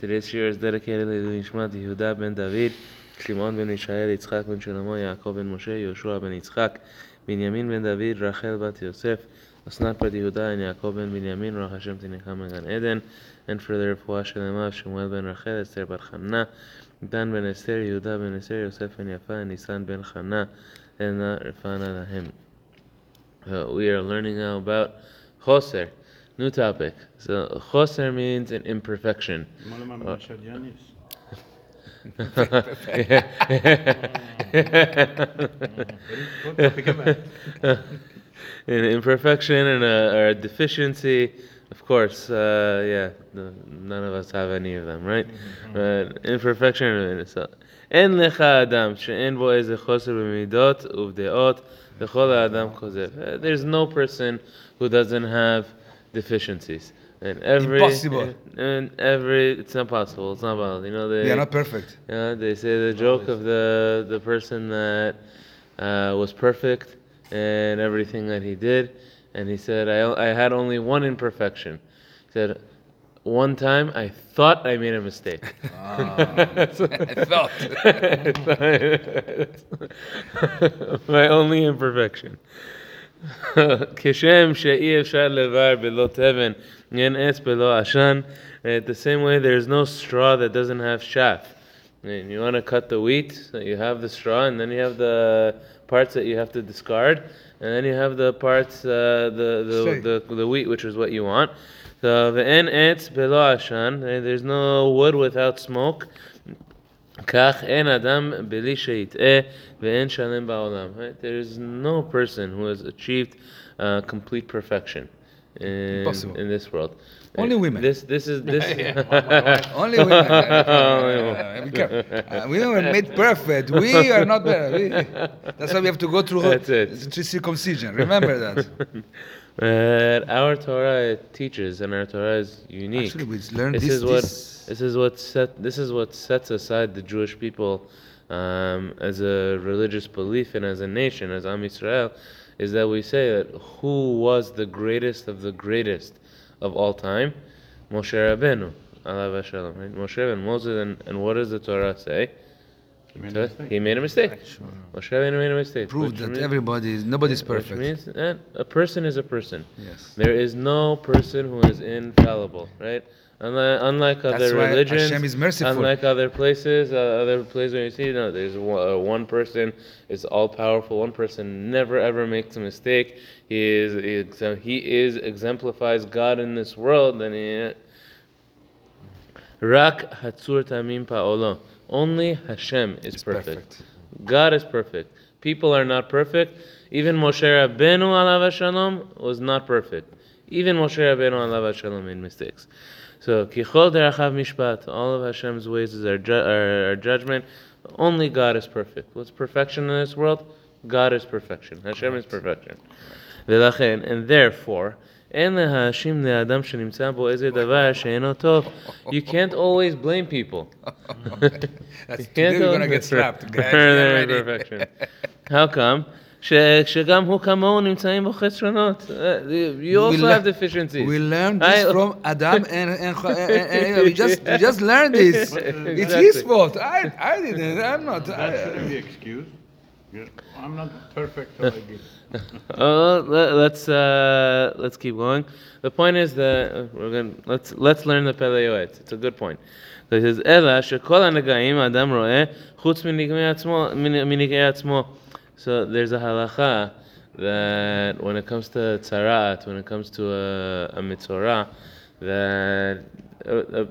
Today's year is dedicated to Nishmat Yehuda ben David, Shimon ben Yishael, Yitzchak ben Shlomo, Yaakov ben Moshe, Yoshua ben Yitzchak, Binyamin ben David, Rachel bat Yosef, Osnat bat Yehuda, and Yaakov ben Binyamin, Ruach Hashem Tinecham Gan Eden, and for the Refuah Shelema, Shemuel ben Rachel, Esther bat Chana, Dan ben Esther, Yehuda ben Esther, Yosef ben Yafa, and Nisan ben Chana, and Rafana Lahem. Uh, we are learning now about choser, new topic. So choser means an imperfection. an imperfection and a, or a deficiency. Of course, uh, yeah, the, none of us have any of them, right? But imperfection. So, אין לך אדם שאין בו איזה חוסר במידות ובדעות uh, there's no person who doesn't have deficiencies. And every impossible. Uh, and every it's not possible. It's not possible. You know they. They are not perfect. You know, they say the joke of the the person that uh, was perfect and everything that he did, and he said I I had only one imperfection. He said one time I thought I made a mistake. I felt. My only imperfection. כשם שאי אפשר לבר בלא תבן, אין עץ בלא עשן. Right, The same way there's no straw that doesn't have chaff. And you want to cut the wheat, so you have the straw, and then you have the parts that you have to discard, and then you have the parts, uh, the, Say. the, the, the wheat, which is what you want. So ואין עץ בלא עשן, right, there's no wood without smoke. כך אין אדם בלי שיטעה ואין שלם בעולם. Right? There is no person who has achieved uh, complete perfection in, Impossible. in this world. Only Uh, women. This this is this. Only women. Only Uh, be careful. Uh, we were made perfect. We are not better. We, that's why we have to go through That's it. through circumcision. Remember that. But our Torah teaches, and our Torah is unique. Actually, we learned this this- is what this- this is what set this is what sets aside the Jewish people um, as a religious belief and as a nation, as Am Yisrael, is that we say that who was the greatest of the greatest of all time, Moshe Rabbeinu, alav Hashalom, right? Moshe and Moses, and, and what does the Torah say? He made a mistake. Moshe Rabbeinu made a mistake. Prove which that means- everybody is nobody is which perfect. means that a person is a person. Yes. There is no person who is infallible, right? Unlike, unlike That's other why religions, Hashem is merciful. unlike other places, uh, other places where you see, no, there's one, uh, one person is all powerful. One person never ever makes a mistake. He is he is- he is exemplifies God in this world, and he, Rak Hatzur Tamim Pa'olo. Only Hashem is perfect. perfect. God is perfect. People are not perfect. Even Moshe Rabbeinu alav shalom was not perfect. Even Moshe Rabbeinu alav shalom made mistakes. So kichol derachav mishpat. All of Hashem's ways is our, ju- our, our judgment. Only God is perfect. What's perfection in this world? God is perfection. Hashem Correct. is perfection. Correct. And therefore, אין להאשים לאדם שנמצא בו איזה דבר שאינו טוב. You can't always blame people. That's, You today can't we're gonna always- get strapped, guys. for Get their ready. imperfection. How come? ש- שגם הוא כמוהו נמצאים בו חסרונות. Uh, You also lear- have deficiencies. We learned this I- from Adam and, and, and, and- we just we just learned this. It's his Exactly. fault. I I didn't. I'm not. That I, shouldn't be excused. Yeah, I'm not perfect already. uh, oh, Let's uh, let's keep going. The point is that uh, we're going let's let's learn the Pele Yoetz. It's a good point. So he says, "Ela shekol anegaim adam roeh chutz minikei atzmo." So there's a halacha that when it comes to tzarat, when it comes to a, a mitzvah, that a, a,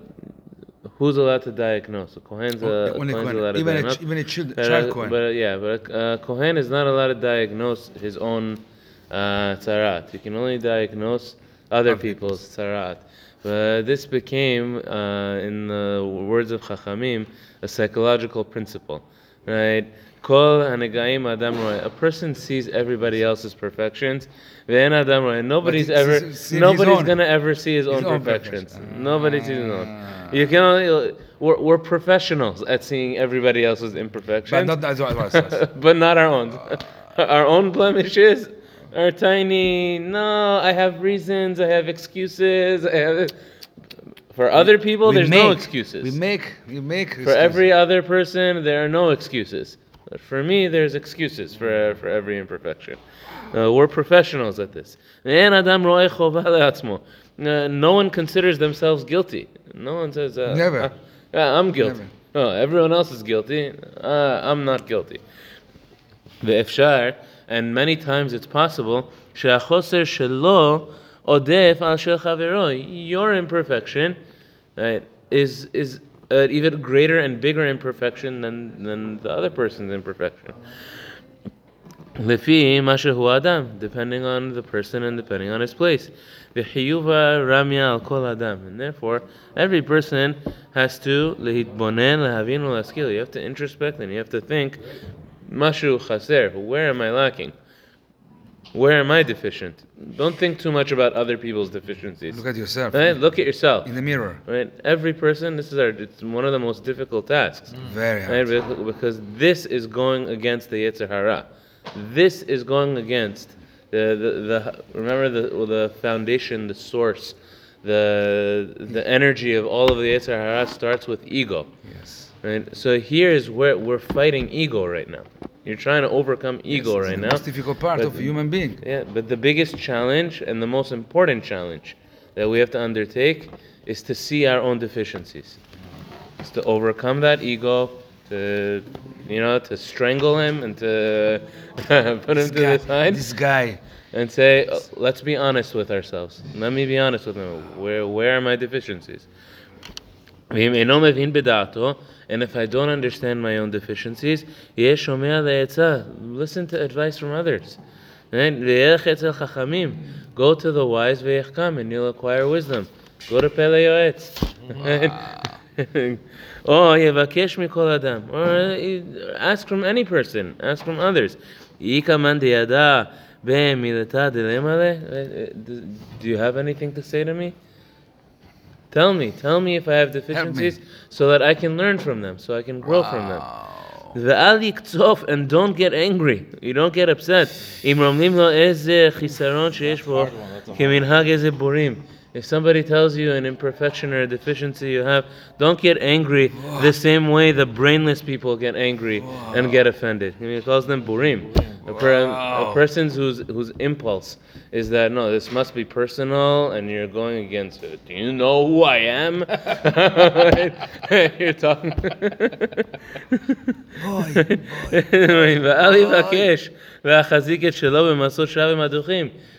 who's allowed to diagnose? A kohen's, a, a kohen's Kohen- allowed to even a diagnose. ch- even a child- But, child uh, Kohen. But yeah, but a uh, Kohen is not allowed to diagnose his own uh, tzarat. You can only diagnose other people's tzarat. But this became, uh, in the words of Chachamim, a psychological principle, right? Kol adam. A person sees everybody else's perfections. Ve'en adam. Nobody's ever, his nobody's gonna ever see his, own, own perfections. perfections. Nobody sees his own. Ah. You can only. We're, we're professionals at seeing everybody else's imperfections but not that's what I was. but not our own. Ah. our own blemishes, are tiny. No, I have reasons. I have excuses. I have. For other people, We there's no excuses. We make, we make. for every other person, there are no excuses. But for me, there's excuses for, for every imperfection. Uh, we're professionals at this. Uh, no one considers themselves guilty. No one says, uh, Never. Ah, I'm guilty. Never. Oh, everyone else is guilty. Uh, I'm not guilty. The ifshar, and many times it's possible, your imperfection right, is, is an even greater and bigger imperfection than, than the other person's imperfection. Lefi adam, depending on the person and depending on his place. V'hiyuva ramya al kol adam, and therefore every person has to lehitbonen lehavin la'skil. You have to introspect and you have to think, mashu chaser, where am I lacking? Where am I deficient? Don't think too much about other people's deficiencies. Look at yourself Right? Look at yourself. in the mirror. Right? Every person, this is our, it's one of the most difficult tasks. Mm. Very hard. Bec- Because this is going against the Yetzer Hara. This is going against the, the, the remember the, the foundation, the source, the, the energy of all of the Yetzer Hara starts with ego. Yes. Right? So here is where we're fighting ego right now. You're trying to overcome ego It's right the now. most difficult part But- of a human being. Yeah, but the biggest challenge and the most important challenge that we have to undertake is to see our own deficiencies. It's to overcome that ego, to you know, to strangle him and to put him to guy, the side this guy. and say, "Oh, let's be honest with ourselves. Let me be honest with him. Where where are my deficiencies? And if I don't understand my own deficiencies, listen to advice from others. And go to the wise v'yechkam, and you'll acquire wisdom. Go to Pele Yoetz. Oh, yevakesh mikol adam. Or uh, ask from any person. Ask from others. Uh, uh, do you have anything to say to me? Tell me, tell me if I have deficiencies so that I can learn from them, so I can grow from them. ואל יקצוף and don't get angry, you don't get upset. אם רומלים לו איזה חיסרון שיש בו כמנהג איזה בורים. If somebody tells you an imperfection or a deficiency you have, don't get angry the same way the brainless people get angry and get offended. He calls them burim. A, per, wow. a person whose whose impulse is that no, this must be personal, and you're going against it. Do you know who I am? you're talking.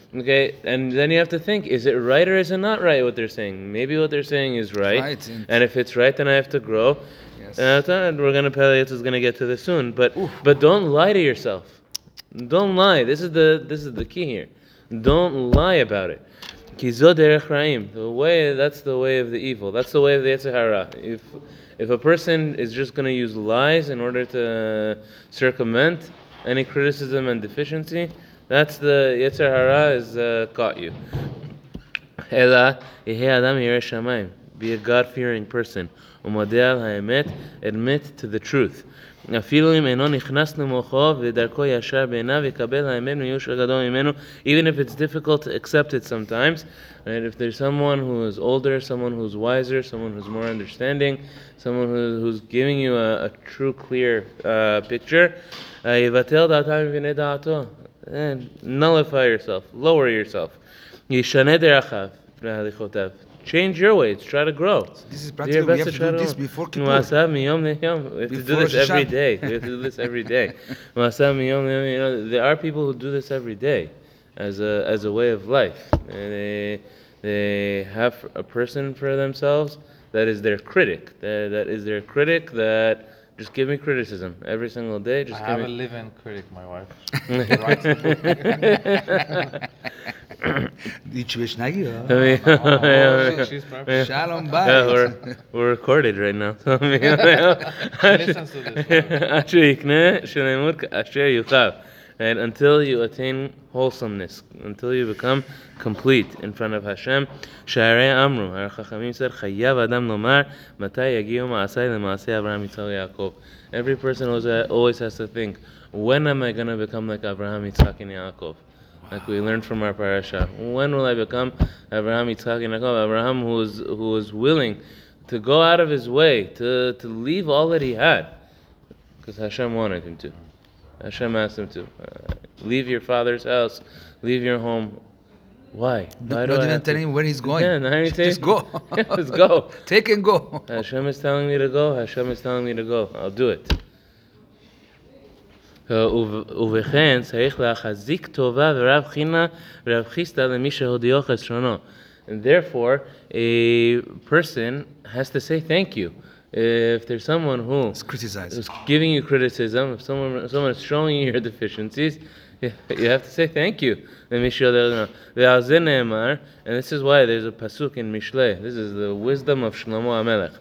okay, and then you have to think: is it right or is it not right what they're saying? Maybe what they're saying is right, right. and if it's right, then I have to grow. Yes. And we're gonna Pele Yoetz is gonna get to this soon, but Oof. but don't lie to yourself. Don't lie. This is the this is the key here. Don't lie about it. The way that's the way of the evil. That's the way of the Yetzer Hara. If if a person is just going to use lies in order to circumvent any criticism and deficiency, that's the Yetzer Hara has uh, caught you. Adam Be a God fearing person. Admit to the truth. אפילו אם אינו נכנס למוחו ודרכו ישר בעיניו, יקבל האמת מיושר גדול ממנו, even if it's difficult to accept it sometimes. Right? If there's someone who is older, someone who's wiser, someone who's more understanding, someone who, who's giving you a, a true, clear uh, picture, uh, יבטל דעתם מביני דעתו. And nullify yourself, lower yourself. ישנה דרכיו והליכותיו. Change your ways. Try to grow. This is practical. We have to, to do this before Kippur. We have to do this every day. We have to do this every day. you know, there are people who do this every day as a, as a way of life. They, they have a person for themselves that is their critic. That, that is their critic that just give me criticism every single day. Just I give have me. a living critic, my wife. Wish Oh, she's. Shalom yeah, we're, we're recorded right now. Until you attain wholesomeness, until you become complete in front of Hashem. Sha'arei Amru, our Chachamim said, Chayav Adam Lomar, Matai Ma'asai Avraham Yitzhak Yaakov. Every person always, always has to think, when am I going to become like Avraham Yitzhak and Yaakov? Like we learned from our parasha. When will I become Abraham, Yitzchak, and Yaakov? Abraham, who was who was willing to go out of his way to to leave all that he had, because Hashem wanted him to. Hashem asked him to uh, leave your father's house, leave your home. Why? No, Why I even have to- him where he's going. Yeah, now you Just go. Yeah, let's go. Take and go. Hashem is telling me to go. Hashem is telling me to go. I'll do it. וב- ובכן צריך להחזיק טובה ורב חינה ורב חיסדא למי שהודיעו חסרונו. And therefore, a person has to say thank you. If there's someone who It's criticized. is giving you criticism, if someone someone is showing you your deficiencies, you you have to say thank you. למי שיודע ועל זה נאמר, and this is why there's a pasuk in Mishle, this is the wisdom of Shlomo HaMelech.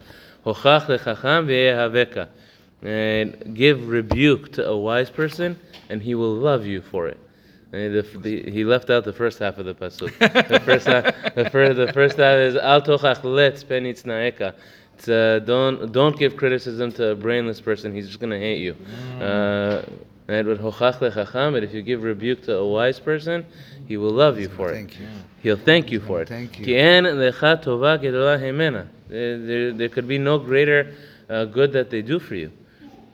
and give rebuke to a wise person, and he will love you for it. The, the, he left out the first half of the pasuk. the first half, the first, the first half is al tochach letz penitz naeka. Uh, don't don't give criticism to a brainless person. He's just gonna hate you. Mm. Uh, and with hochach lechacham, if you give rebuke to a wise person, he will love you for thank it. You. He'll thank you for thank it. Thank you. There, there, there could be no greater uh, good that they do for you.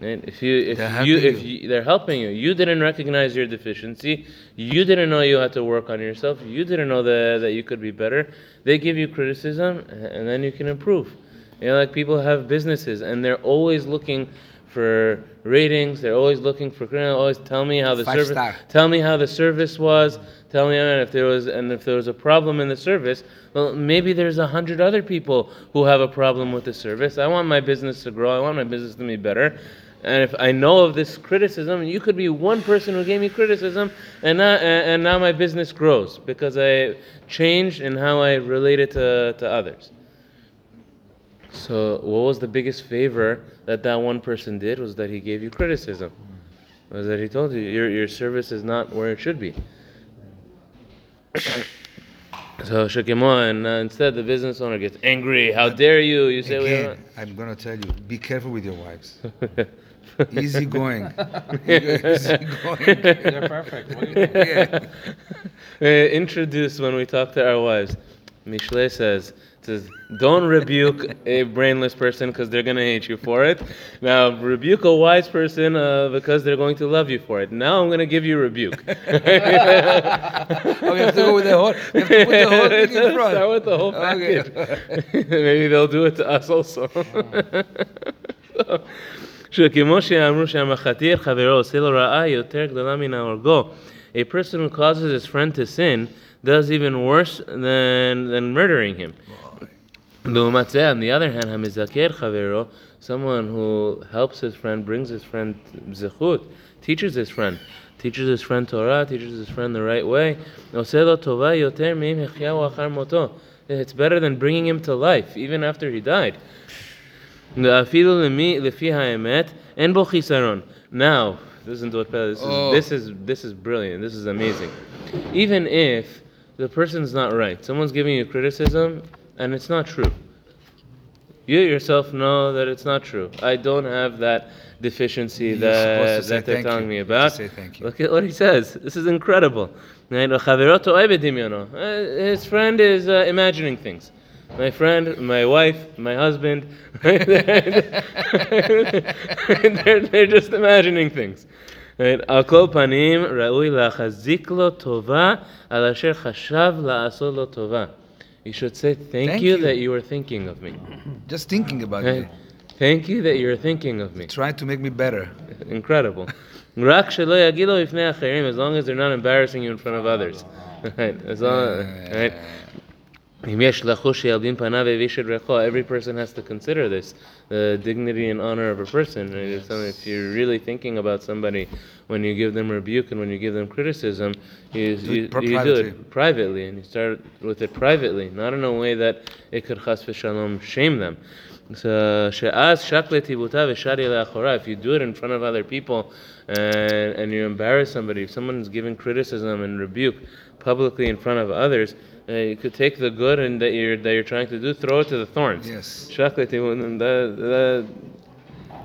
And if you, if They're you, helping if you. you, they're helping you, you didn't recognize your deficiency. You didn't know you had to work on yourself. You didn't know that that you could be better. They give you criticism, and then you can improve. You know, like people have businesses, and they're always looking for ratings. They're always looking for always tell me how the Five service. star. Tell me how the service was. Tell me if there was and if there was a problem in the service. Well, maybe there's a hundred other people who have a problem with the service. I want my business to grow. I want my business to be better. And if I know of this criticism, you could be one person who gave me criticism, and now and and now my business grows because I changed in how I related to to others. So, what was the biggest favor that that one person did was that he gave you criticism. Was that he told you your your service is not where it should be. so Shekemo, and uh, instead the business owner gets angry. How dare you? You say we Again, I'm gonna tell you, be careful with your wives. Easy going. Easy going. They're perfect. What do you think? Uh, introduce when we talk to our wives. Mishle says, says don't rebuke a brainless person because they're going to hate you for it. Now, rebuke a wise person uh, because they're going to love you for it. Now I'm going to give you rebuke. Oh, we have to go with the whole. We have to put the whole thing in front. Start with the whole Okay. package. Maybe they'll do it to us also. שכמו שאמרו שהמחתיר חברו עושה לו רעה יותר גדולה מן ההורגו. A person who causes his friend to sin does even worse than, than murdering him. לעומת זה, on the other hand, המזכר חברו, someone who helps his friend, brings his friend זכות, teaches his friend, teaches his friend Torah, teaches his friend the right way, עושה לו טובה יותר מאם החייהו אחר מותו. It's better than bringing him to life, even after he died. Now, listen to what Pella, this, oh. is, this is this is brilliant. This is amazing. Even if the person's not right, someone's giving you criticism and it's not true. You yourself know that it's not true. I don't have that deficiency You're that, that they're telling you. me about. Look at what he says. This is incredible. Uh, his friend is uh, imagining things My friend, my wife, my husband, they're, they're just imagining things. Right? על כל פנים, ראוי להחזיק לו טובה על אשר חשב לעשות לו טובה. You should say, thank, Thank you, you. that you were thinking of me. Just thinking about Right? me. Thank you that you're thinking of me. Try to make me better. Incredible. רק שלא יגידו לפני אחרים, as long as they're not embarrassing you in front of others. Right? As long, right? Every person has to consider this, the dignity and honor of a person. Yes. If you're really thinking about somebody, when you give them rebuke and when you give them criticism, you, do, you, you do it privately and you start with it privately, not in a way that it could chas v'shalom shame them. So, if you do it in front of other people and, and you embarrass somebody, if someone's giving criticism and rebuke publicly in front of others, uh, you could take the good and that you're that you're trying to do, throw it to the thorns. Yes. שק לטיבותיו, that, that,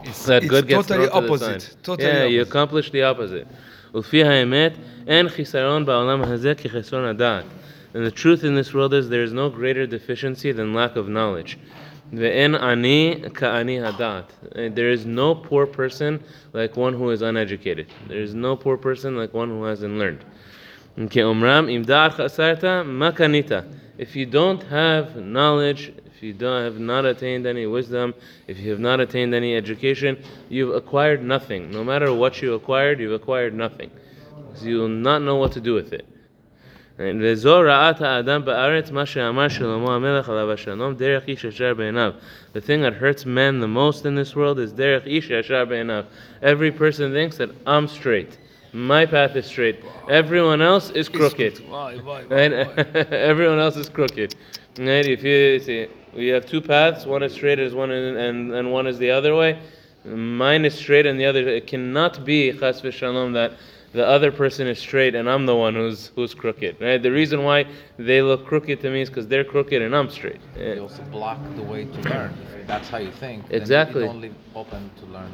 It's, that it's good gets totally thrown to the opposite. side. Totally yeah, you opposite. accomplish the opposite. ולפי האמת, אין חיסרון בעולם הזה כחסרון הדעת. And the truth in this world is there is no greater deficiency than lack of knowledge. ואין עני כעני הדעת. Uh, There is no poor person like one who is uneducated. There is no poor person like one who hasn't learned. כאומרם, אם דעת חסרת, מה קנית? If you don't have knowledge, if you don't have not attained any wisdom, if you have not attained any education, you've acquired nothing. No matter what you acquired, you've acquired nothing. So you will not know what to do with it. וזו רעת האדם בארץ, מה שאמר שלמה המלך עליו השלום, דרך איש ישר בעיניו. The thing that hurts men the most in this world is דרך איש ישר בעיניו. Every person thinks that I'm straight. My path is straight. Everyone else is crooked. Everyone else is crooked. Right? If you see, we have two paths. One is straight, is one is, and and one is the other way. Mine is straight, and the other. It cannot be chas v'shalom that the other person is straight and I'm the one who's who's crooked. Right? The reason why they look crooked to me is because they're crooked and I'm straight. They also block the way to learn. That's how you think. Exactly. Then only open to learn.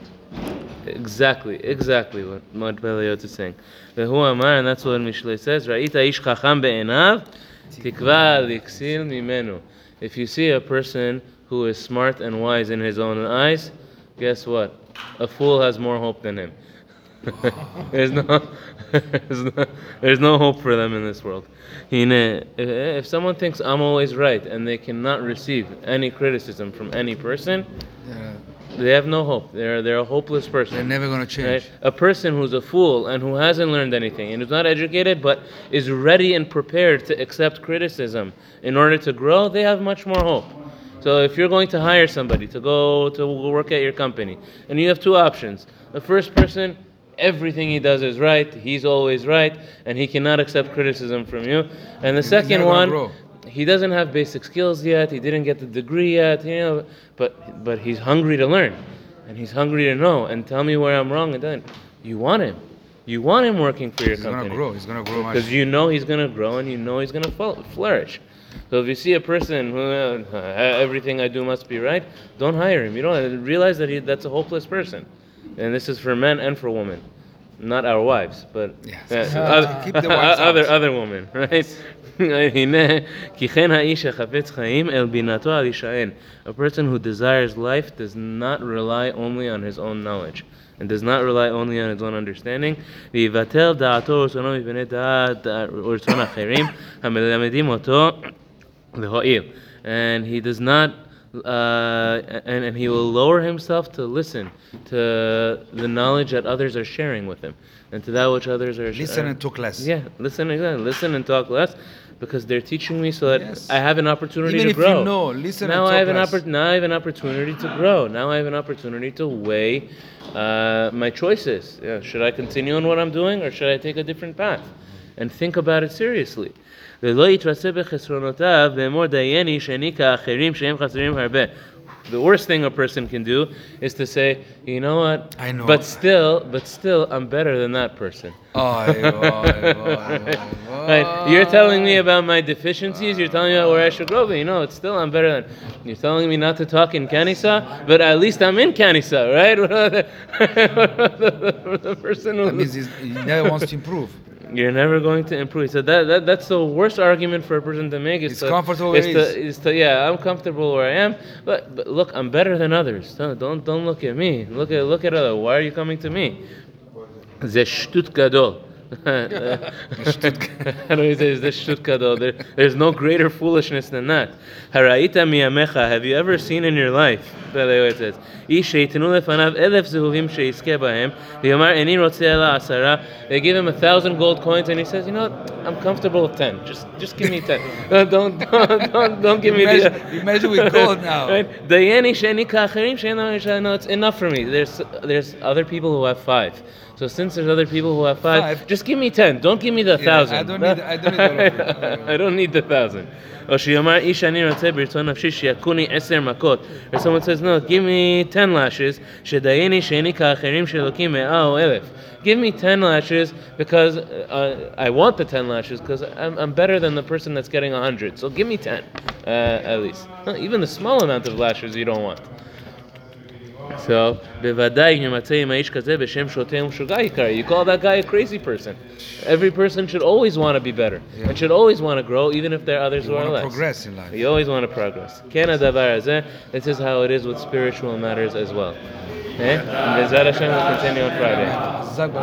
Exactly, exactly what Mod Peliot is saying. Who am I? And that's what Mishle says. Ra'ita ish chacham be'enav, tikva liksil mimenu. If you see a person who is smart and wise in his own eyes, guess what? A fool has more hope than him. there's no, there's no, there's no hope for them in this world. If someone thinks I'm always right and they cannot receive any criticism from any person, yeah. they have no hope. They're they're a hopeless person. They're never going to change. Right? A person who's a fool and who hasn't learned anything and who's not educated but is ready and prepared to accept criticism in order to grow, they have much more hope. So if you're going to hire somebody to go to work at your company and you have two options, the first person everything he does is right, he's always right, and he cannot accept criticism from you. And the He's second one, he doesn't have basic skills yet. He didn't get the degree yet, you know. But but he's hungry to learn, and he's hungry to know. And tell me where I'm wrong. And then you want him. You want him working for your He's gonna company grow. He's gonna grow because you know he's gonna grow and you know he's gonna flourish. So if you see a person who uh, everything I do must be right, don't hire him. You don't realize that he, that's a hopeless person, and this is for men and for women, not our wives, but Uh, other, wives other, other women, right? a person who desires life does not rely only on his own knowledge and does not rely only on his own understanding. And he does not uh, and, and he will lower himself to listen to the knowledge that others are sharing with him, and to that which others are sharing. Listen and talk less. Yeah, listen exactly. Listen and talk less because they're teaching me so that Yes. I have an opportunity Even to if you grow. know, listen now I have an oppor- now I have an opportunity to grow. Now I have an opportunity to weigh uh, my choices. Yeah, should I continue on what I'm doing or should I take a different path? And think about it seriously. ולא יתרצה בחסרונותיו ואמור דייני שאני כאחרים שהם חסרים הרבה. The worst thing a person can do is to say, you know what? I know. But still, but still, I'm better than that person. Oy, oy, oy, oy, Right. You're telling me about my deficiencies. You're telling me about where I should grow, but you know, it's still I'm better than. You're telling me not to talk in Kanisa, but at least I'm in Kanisa, right? the, the person who That means he's, he never wants to improve. You're never going to improve. So that, that that's the worst argument for a person to make. It's, it's to, comfortable. It's to, it's to, yeah, I'm comfortable where I am. But, but look, I'm better than others. Don't, don't don't look at me. Look at look at other. Why are you coming to me? Ze gadol. I don't you say this shutka, though? There, there's no greater foolishness than that. Haraita miyamecha. Have you ever seen in your life? They give him a thousand gold coins, and he says, "You know what? I'm comfortable with ten. Just, just give me ten. don't, don't, don't, don't give you me measure, the." You measure with gold now. right? No, it's enough for me. There's, there's other people who have five. So since there's other people who have five, five. just give me ten. Don't give me the yeah, thousand. I don't need. I don't need. I don't need the thousand. Oh, or someone says, no, give me ten lashes. Give me ten lashes because uh, I want the ten lashes because I'm, I'm, better than the person that's getting a hundred. So give me ten uh, at least. Even the small amount of lashes you don't want. So, בוודאי אם ימצא עם האיש כזה בשם שוטה ומשוגע יקרא. You call that guy a crazy person. Every person should always want to be better. And should always want to grow, even if there are others You who are want to less. progress in life. You always want to progress. כן הדבר הזה, this is how it is with spiritual matters as well. Okay? And Bezat Hashem will continue on Friday. Zag-